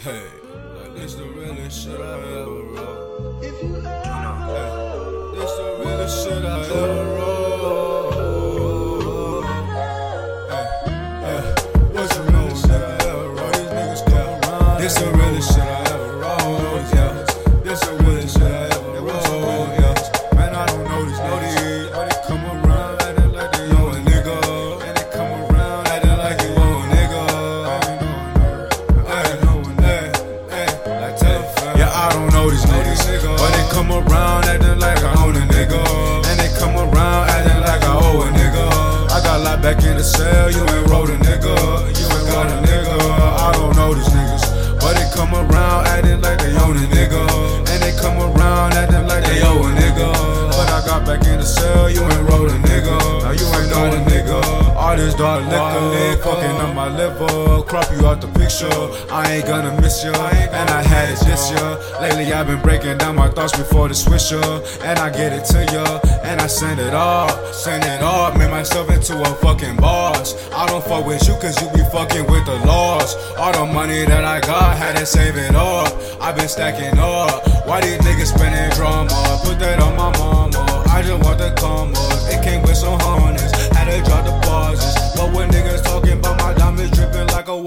Hey, like this the realest shit I ever wrote. If you ever Hey, this the realest shit I ever wrote. Hey, hey, what's the realest shit I ever wrote? These niggas come around. This the realest shit I ever wrote. I don't know these niggas, but they come around acting like I own a nigga, and they come around acting like I owe a nigga. I got locked back in the cell, you ain't wrote a nigga, This dark liquor, fucking up my liver, crop you out the picture. I ain't gonna miss ya, and I had it this year. Lately I've been breaking down my thoughts before the swisher, and I get it to ya, and I send it off, send it off, made myself into a fucking boss. I don't fuck with you cause you be fucking with the laws. All the money that I got, had to save it up. i been stacking up. Why these niggas spending drama? Put that on my mama. I just want the commas.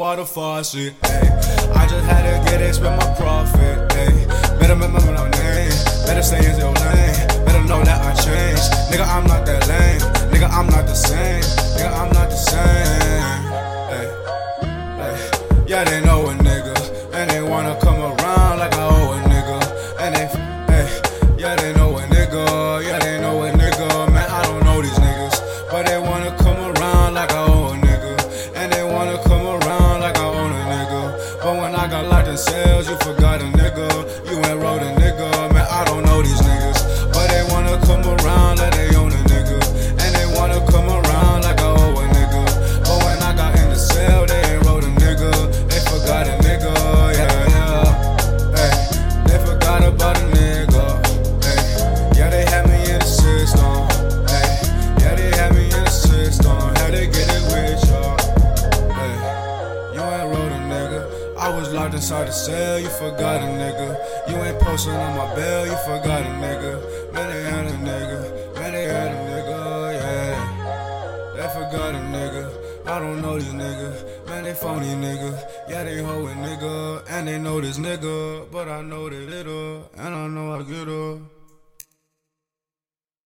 Water faucet, hey, I just had to get it, cells, you forgot a inside the cell, you forgot a nigga. You ain't posting on my bell, you forgot a nigga. Man, they had a nigga. Man, they had a nigga, yeah. They forgot a nigga. I don't know these niggas. Man, they phony nigga. Yeah, they hoe a nigga. And they know this nigga. But I know they little. And I know I get her.